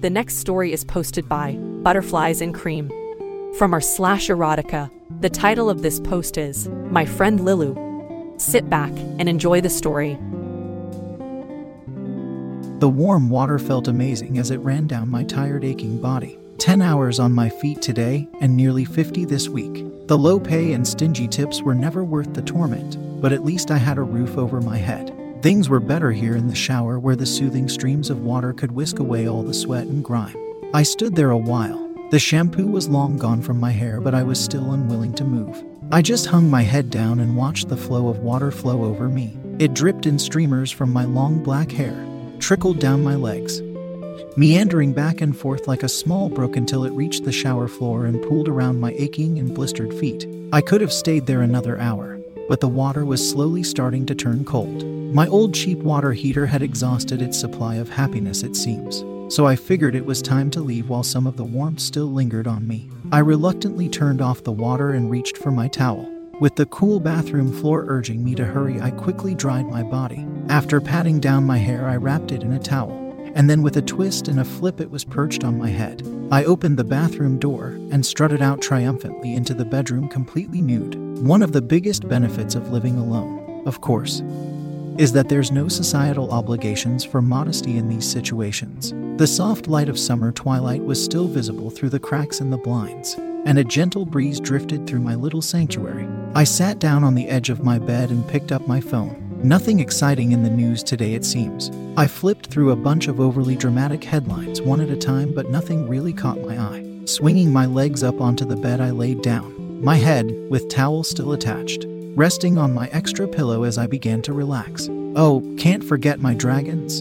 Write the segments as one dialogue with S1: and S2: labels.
S1: The next story is posted by Butterflies and Cream. From our slash erotica, the title of this post is My Friend Lilu. Sit back and enjoy the story.
S2: The warm water felt amazing as it ran down my tired, aching body. 10 hours on my feet today and nearly 50 this week. The low pay and stingy tips were never worth the torment, but at least I had a roof over my head. Things were better here in the shower where the soothing streams of water could whisk away all the sweat and grime. I stood there a while. The shampoo was long gone from my hair, but I was still unwilling to move. I just hung my head down and watched the flow of water flow over me. It dripped in streamers from my long black hair, trickled down my legs, meandering back and forth like a small brook until it reached the shower floor and pooled around my aching and blistered feet. I could have stayed there another hour, but the water was slowly starting to turn cold. My old cheap water heater had exhausted its supply of happiness, it seems, so I figured it was time to leave while some of the warmth still lingered on me. I reluctantly turned off the water and reached for my towel. With the cool bathroom floor urging me to hurry, I quickly dried my body. After patting down my hair, I wrapped it in a towel and then with a twist and a flip, it was perched on my head. I opened the bathroom door and strutted out triumphantly into the bedroom completely nude. One of the biggest benefits of living alone, of course, is that there's no societal obligations for modesty in these situations. The soft light of summer twilight was still visible through the cracks in the blinds, and a gentle breeze drifted through my little sanctuary. I sat down on the edge of my bed and picked up my phone. Nothing exciting in the news today, it seems. I flipped through a bunch of overly dramatic headlines one at a time, but nothing really caught my eye. Swinging my legs up onto the bed, I laid down, my head, with towel still attached, resting on my extra pillow as I began to relax. Oh, can't forget my dragons.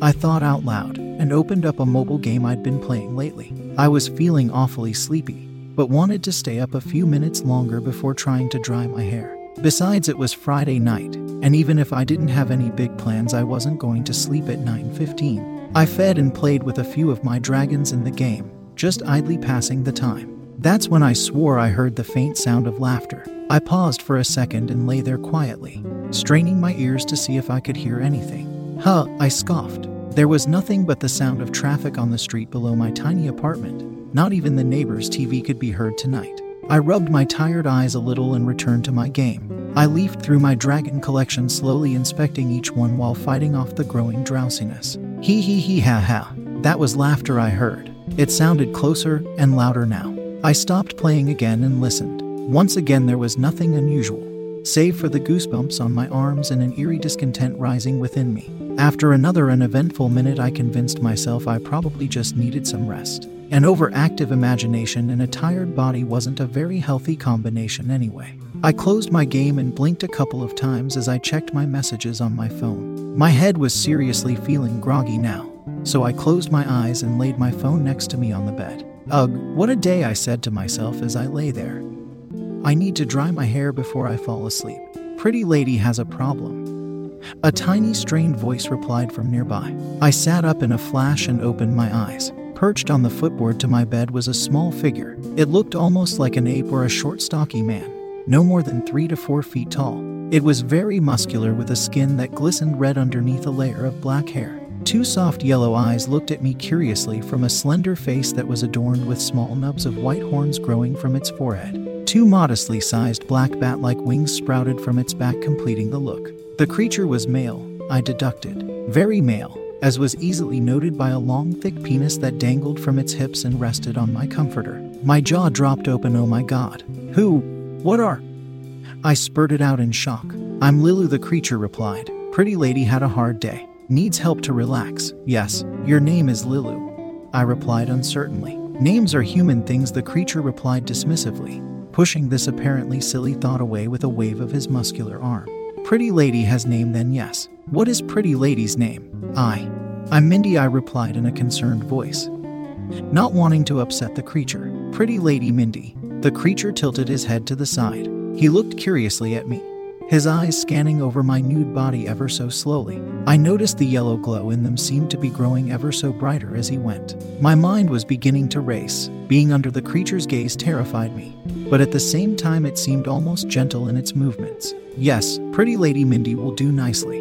S2: I thought out loud and opened up a mobile game I'd been playing lately. I was feeling awfully sleepy, but wanted to stay up a few minutes longer before trying to dry my hair. Besides, it was Friday night, and even if I didn't have any big plans, I wasn't going to sleep at 9:15. I fed and played with a few of my dragons in the game, just idly passing the time. That's when I swore I heard the faint sound of laughter. I paused for a second and lay there quietly, straining my ears to see if I could hear anything. Huh, I scoffed. There was nothing but the sound of traffic on the street below my tiny apartment. Not even the neighbor's TV could be heard tonight. I rubbed my tired eyes a little and returned to my game. I leafed through my dragon collection, slowly inspecting each one while fighting off the growing drowsiness. Hee hee hee ha ha. That was laughter I heard. It sounded closer and louder now. I stopped playing again and listened. Once again, there was nothing unusual, save for the goosebumps on my arms and an eerie discontent rising within me. After another uneventful minute, I convinced myself I probably just needed some rest. An overactive imagination and a tired body wasn't a very healthy combination anyway. I closed my game and blinked a couple of times as I checked my messages on my phone. My head was seriously feeling groggy now, so I closed my eyes and laid my phone next to me on the bed. Ugh, what a day, I said to myself as I lay there. I need to dry my hair before I fall asleep. Pretty lady has a problem. A tiny, strained voice replied from nearby. I sat up in a flash and opened my eyes. Perched on the footboard to my bed was a small figure. It looked almost like an ape or a short, stocky man, no more than three to four feet tall. It was very muscular with a skin that glistened red underneath a layer of black hair. Two soft yellow eyes looked at me curiously from a slender face that was adorned with small nubs of white horns growing from its forehead. Two modestly sized black bat like wings sprouted from its back, completing the look. The creature was male, I deducted. Very male as was easily noted by a long, thick penis that dangled from its hips and rested on my comforter. My jaw dropped open, oh my god. Who? What are? I spurted out in shock. I'm Lilu, the creature replied. Pretty lady had a hard day. Needs help to relax. Yes, your name is Lilu. I replied uncertainly. Names are human things, the creature replied dismissively, pushing this apparently silly thought away with a wave of his muscular arm. Pretty lady has name then yes. What is pretty lady's name? I. I'm Mindy, I replied in a concerned voice. Not wanting to upset the creature. Pretty lady Mindy. The creature tilted his head to the side. He looked curiously at me, his eyes scanning over my nude body ever so slowly. I noticed the yellow glow in them seemed to be growing ever so brighter as he went. My mind was beginning to race. Being under the creature's gaze terrified me, but at the same time, it seemed almost gentle in its movements. Yes, pretty Lady Mindy will do nicely.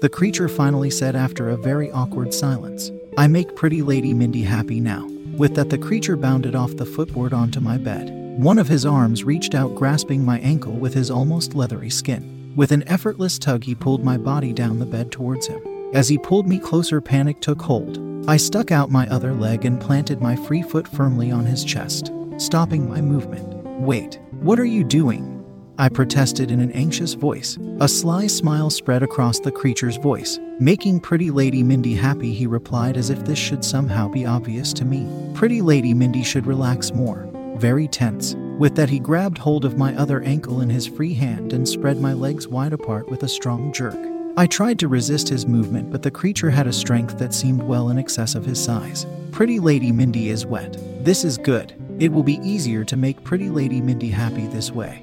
S2: The creature finally said after a very awkward silence. I make pretty Lady Mindy happy now. With that, the creature bounded off the footboard onto my bed. One of his arms reached out, grasping my ankle with his almost leathery skin. With an effortless tug, he pulled my body down the bed towards him. As he pulled me closer, panic took hold. I stuck out my other leg and planted my free foot firmly on his chest, stopping my movement. Wait, what are you doing? I protested in an anxious voice. A sly smile spread across the creature's voice. Making Pretty Lady Mindy happy, he replied as if this should somehow be obvious to me. Pretty Lady Mindy should relax more. Very tense. With that, he grabbed hold of my other ankle in his free hand and spread my legs wide apart with a strong jerk. I tried to resist his movement, but the creature had a strength that seemed well in excess of his size. Pretty Lady Mindy is wet. This is good. It will be easier to make Pretty Lady Mindy happy this way.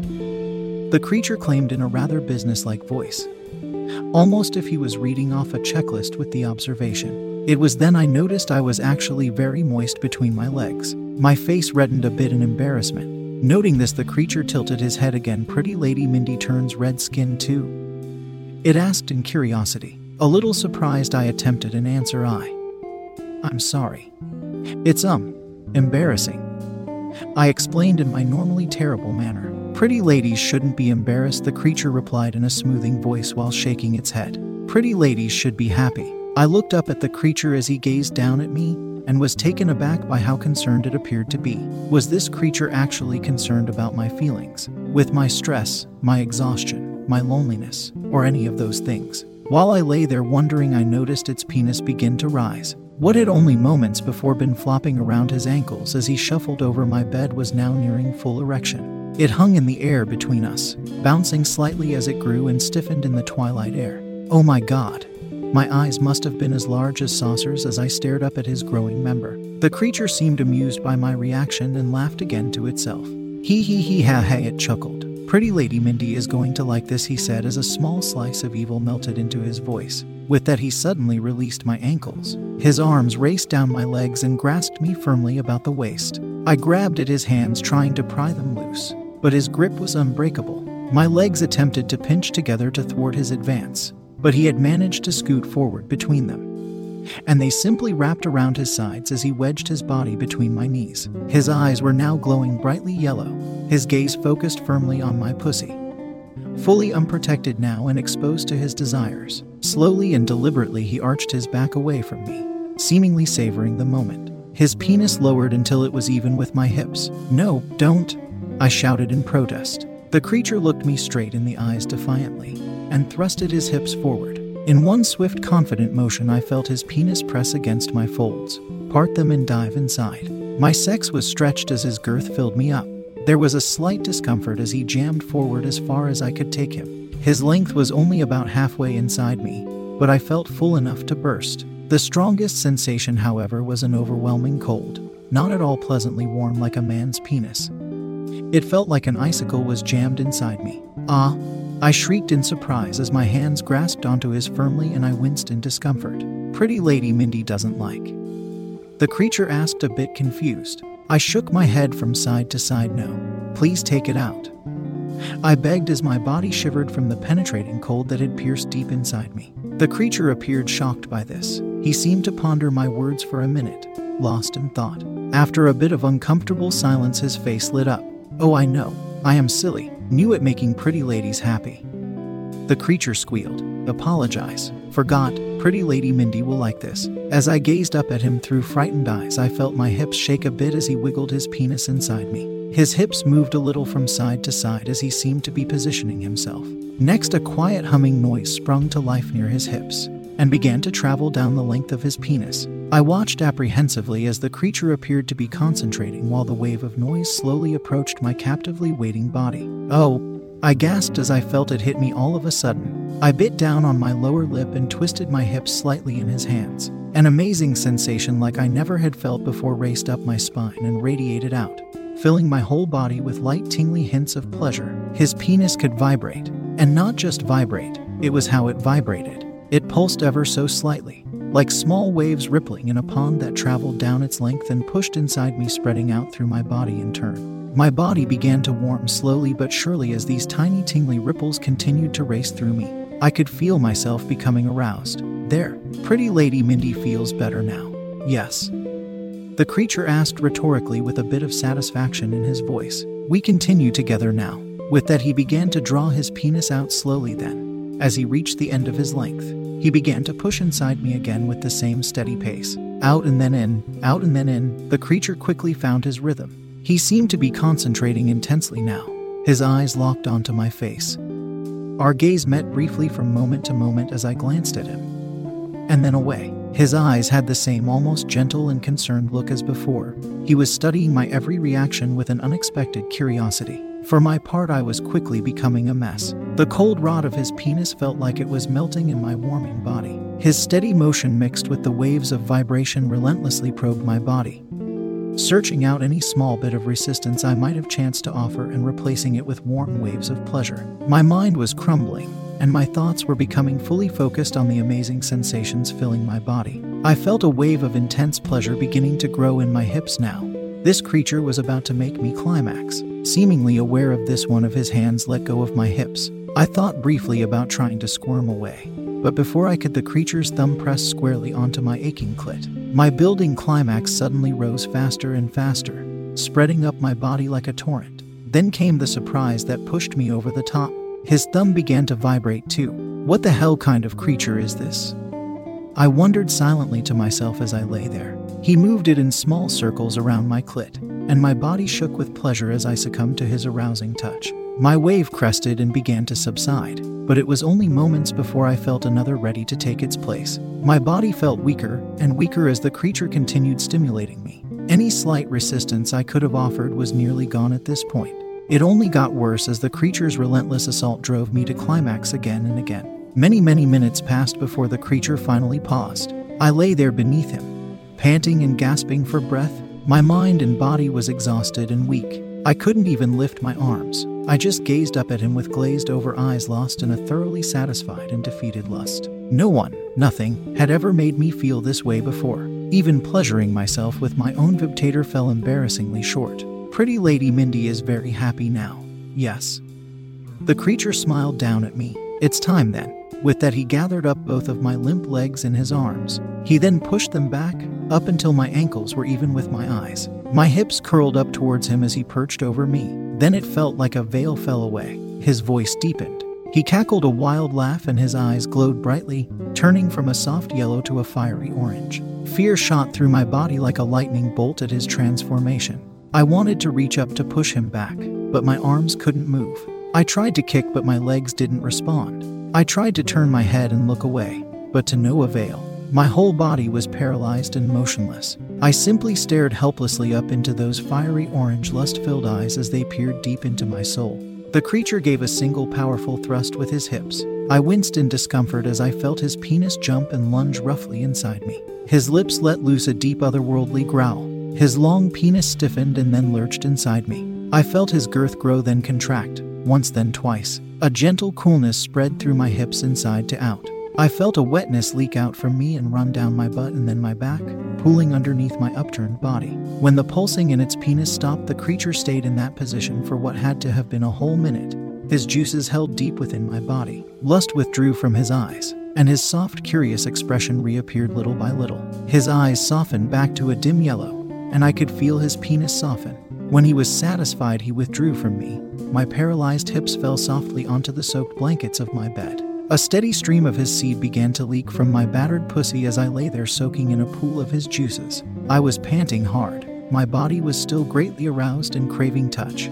S2: The creature claimed in a rather businesslike voice, almost if he was reading off a checklist with the observation. It was then I noticed I was actually very moist between my legs. My face reddened a bit in embarrassment. Noting this, the creature tilted his head again. Pretty Lady Mindy turns red skin too. It asked in curiosity. A little surprised, I attempted an answer I. I'm sorry. It's, um, embarrassing. I explained in my normally terrible manner. Pretty ladies shouldn't be embarrassed, the creature replied in a smoothing voice while shaking its head. Pretty ladies should be happy. I looked up at the creature as he gazed down at me and was taken aback by how concerned it appeared to be. Was this creature actually concerned about my feelings? With my stress, my exhaustion, my loneliness, or any of those things? While I lay there wondering, I noticed its penis begin to rise. What had only moments before been flopping around his ankles as he shuffled over my bed was now nearing full erection. It hung in the air between us, bouncing slightly as it grew and stiffened in the twilight air. Oh my god. My eyes must have been as large as saucers as I stared up at his growing member. The creature seemed amused by my reaction and laughed again to itself. Hee hee hee ha ha, it chuckled. Pretty Lady Mindy is going to like this, he said as a small slice of evil melted into his voice. With that, he suddenly released my ankles. His arms raced down my legs and grasped me firmly about the waist. I grabbed at his hands, trying to pry them loose but his grip was unbreakable. My legs attempted to pinch together to thwart his advance, but he had managed to scoot forward between them. And they simply wrapped around his sides as he wedged his body between my knees. His eyes were now glowing brightly yellow, his gaze focused firmly on my pussy. Fully unprotected now and exposed to his desires, slowly and deliberately he arched his back away from me, seemingly savoring the moment. His penis lowered until it was even with my hips. No, don't, I shouted in protest. The creature looked me straight in the eyes defiantly and thrusted his hips forward. In one swift, confident motion, I felt his penis press against my folds, part them, and dive inside. My sex was stretched as his girth filled me up. There was a slight discomfort as he jammed forward as far as I could take him. His length was only about halfway inside me, but I felt full enough to burst. The strongest sensation, however, was an overwhelming cold, not at all pleasantly warm like a man's penis. It felt like an icicle was jammed inside me. Ah! I shrieked in surprise as my hands grasped onto his firmly and I winced in discomfort. Pretty Lady Mindy doesn't like. The creature asked, a bit confused. I shook my head from side to side, no. Please take it out. I begged as my body shivered from the penetrating cold that had pierced deep inside me. The creature appeared shocked by this. He seemed to ponder my words for a minute, lost in thought. After a bit of uncomfortable silence, his face lit up. Oh, I know. I am silly. Knew it making pretty ladies happy. The creature squealed. Apologize. Forgot. pretty lady Mindy will like this. As I gazed up at him through frightened eyes, I felt my hips shake a bit as he wiggled his penis inside me. His hips moved a little from side to side as he seemed to be positioning himself. Next, a quiet humming noise sprung to life near his hips and began to travel down the length of his penis. I watched apprehensively as the creature appeared to be concentrating while the wave of noise slowly approached my captively waiting body. Oh, I gasped as I felt it hit me all of a sudden. I bit down on my lower lip and twisted my hips slightly in his hands. An amazing sensation like I never had felt before raced up my spine and radiated out, filling my whole body with light, tingly hints of pleasure. His penis could vibrate, and not just vibrate, it was how it vibrated. It pulsed ever so slightly, like small waves rippling in a pond that traveled down its length and pushed inside me, spreading out through my body in turn. My body began to warm slowly but surely as these tiny tingly ripples continued to race through me. I could feel myself becoming aroused. There, pretty lady Mindy feels better now. Yes. The creature asked rhetorically with a bit of satisfaction in his voice. We continue together now. With that, he began to draw his penis out slowly then. As he reached the end of his length, he began to push inside me again with the same steady pace. Out and then in, out and then in, the creature quickly found his rhythm. He seemed to be concentrating intensely now, his eyes locked onto my face. Our gaze met briefly from moment to moment as I glanced at him, and then away. His eyes had the same almost gentle and concerned look as before. He was studying my every reaction with an unexpected curiosity. For my part, I was quickly becoming a mess. The cold rod of his penis felt like it was melting in my warming body. His steady motion mixed with the waves of vibration relentlessly probed my body, searching out any small bit of resistance I might have chanced to offer and replacing it with warm waves of pleasure. My mind was crumbling, and my thoughts were becoming fully focused on the amazing sensations filling my body. I felt a wave of intense pleasure beginning to grow in my hips now. This creature was about to make me climax. Seemingly aware of this, one of his hands let go of my hips. I thought briefly about trying to squirm away, but before I could, the creature's thumb pressed squarely onto my aching clit. My building climax suddenly rose faster and faster, spreading up my body like a torrent. Then came the surprise that pushed me over the top. His thumb began to vibrate too. What the hell kind of creature is this? I wondered silently to myself as I lay there. He moved it in small circles around my clit, and my body shook with pleasure as I succumbed to his arousing touch. My wave crested and began to subside, but it was only moments before I felt another ready to take its place. My body felt weaker and weaker as the creature continued stimulating me. Any slight resistance I could have offered was nearly gone at this point. It only got worse as the creature's relentless assault drove me to climax again and again. Many, many minutes passed before the creature finally paused. I lay there beneath him, panting and gasping for breath. My mind and body was exhausted and weak. I couldn't even lift my arms. I just gazed up at him with glazed over eyes, lost in a thoroughly satisfied and defeated lust. No one, nothing, had ever made me feel this way before. Even pleasuring myself with my own vibtator fell embarrassingly short. Pretty Lady Mindy is very happy now. Yes. The creature smiled down at me. It's time then. With that, he gathered up both of my limp legs in his arms. He then pushed them back, up until my ankles were even with my eyes. My hips curled up towards him as he perched over me. Then it felt like a veil fell away. His voice deepened. He cackled a wild laugh and his eyes glowed brightly, turning from a soft yellow to a fiery orange. Fear shot through my body like a lightning bolt at his transformation. I wanted to reach up to push him back, but my arms couldn't move. I tried to kick, but my legs didn't respond. I tried to turn my head and look away, but to no avail. My whole body was paralyzed and motionless. I simply stared helplessly up into those fiery orange, lust filled eyes as they peered deep into my soul. The creature gave a single powerful thrust with his hips. I winced in discomfort as I felt his penis jump and lunge roughly inside me. His lips let loose a deep otherworldly growl. His long penis stiffened and then lurched inside me. I felt his girth grow then contract, once then twice. A gentle coolness spread through my hips inside to out. I felt a wetness leak out from me and run down my butt and then my back, pooling underneath my upturned body. When the pulsing in its penis stopped, the creature stayed in that position for what had to have been a whole minute. His juices held deep within my body. Lust withdrew from his eyes, and his soft, curious expression reappeared little by little. His eyes softened back to a dim yellow, and I could feel his penis soften. When he was satisfied, he withdrew from me. My paralyzed hips fell softly onto the soaked blankets of my bed. A steady stream of his seed began to leak from my battered pussy as I lay there soaking in a pool of his juices. I was panting hard. My body was still greatly aroused and craving touch.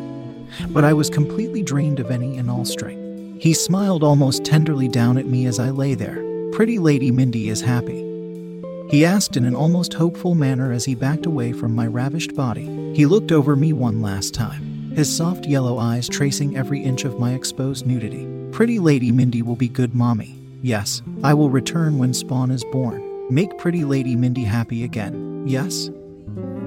S2: But I was completely drained of any and all strength. He smiled almost tenderly down at me as I lay there. Pretty Lady Mindy is happy. He asked in an almost hopeful manner as he backed away from my ravished body. He looked over me one last time, his soft yellow eyes tracing every inch of my exposed nudity. Pretty Lady Mindy will be good mommy. Yes, I will return when Spawn is born. Make Pretty Lady Mindy happy again. Yes?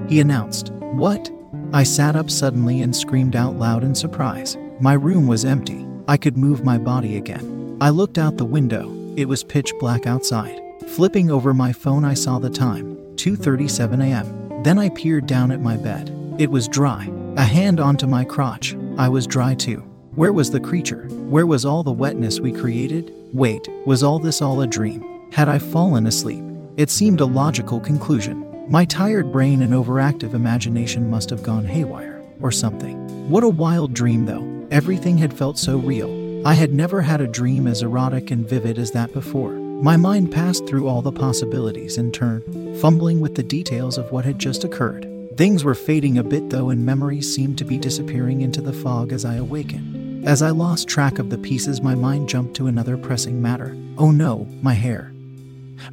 S2: He announced. What? I sat up suddenly and screamed out loud in surprise. My room was empty. I could move my body again. I looked out the window. It was pitch black outside. Flipping over my phone, I saw the time 2:37 a.m. Then I peered down at my bed. It was dry. A hand onto my crotch. I was dry too. Where was the creature? Where was all the wetness we created? Wait, was all this all a dream? Had I fallen asleep? It seemed a logical conclusion. My tired brain and overactive imagination must have gone haywire, or something. What a wild dream, though. Everything had felt so real. I had never had a dream as erotic and vivid as that before. My mind passed through all the possibilities in turn, fumbling with the details of what had just occurred. Things were fading a bit, though, and memories seemed to be disappearing into the fog as I awakened. As I lost track of the pieces, my mind jumped to another pressing matter. Oh no, my hair.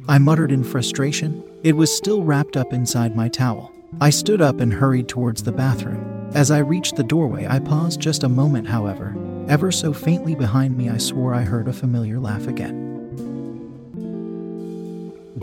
S2: I muttered in frustration. It was still wrapped up inside my towel. I stood up and hurried towards the bathroom. As I reached the doorway, I paused just a moment, however. Ever so faintly behind me, I swore I heard a familiar laugh again.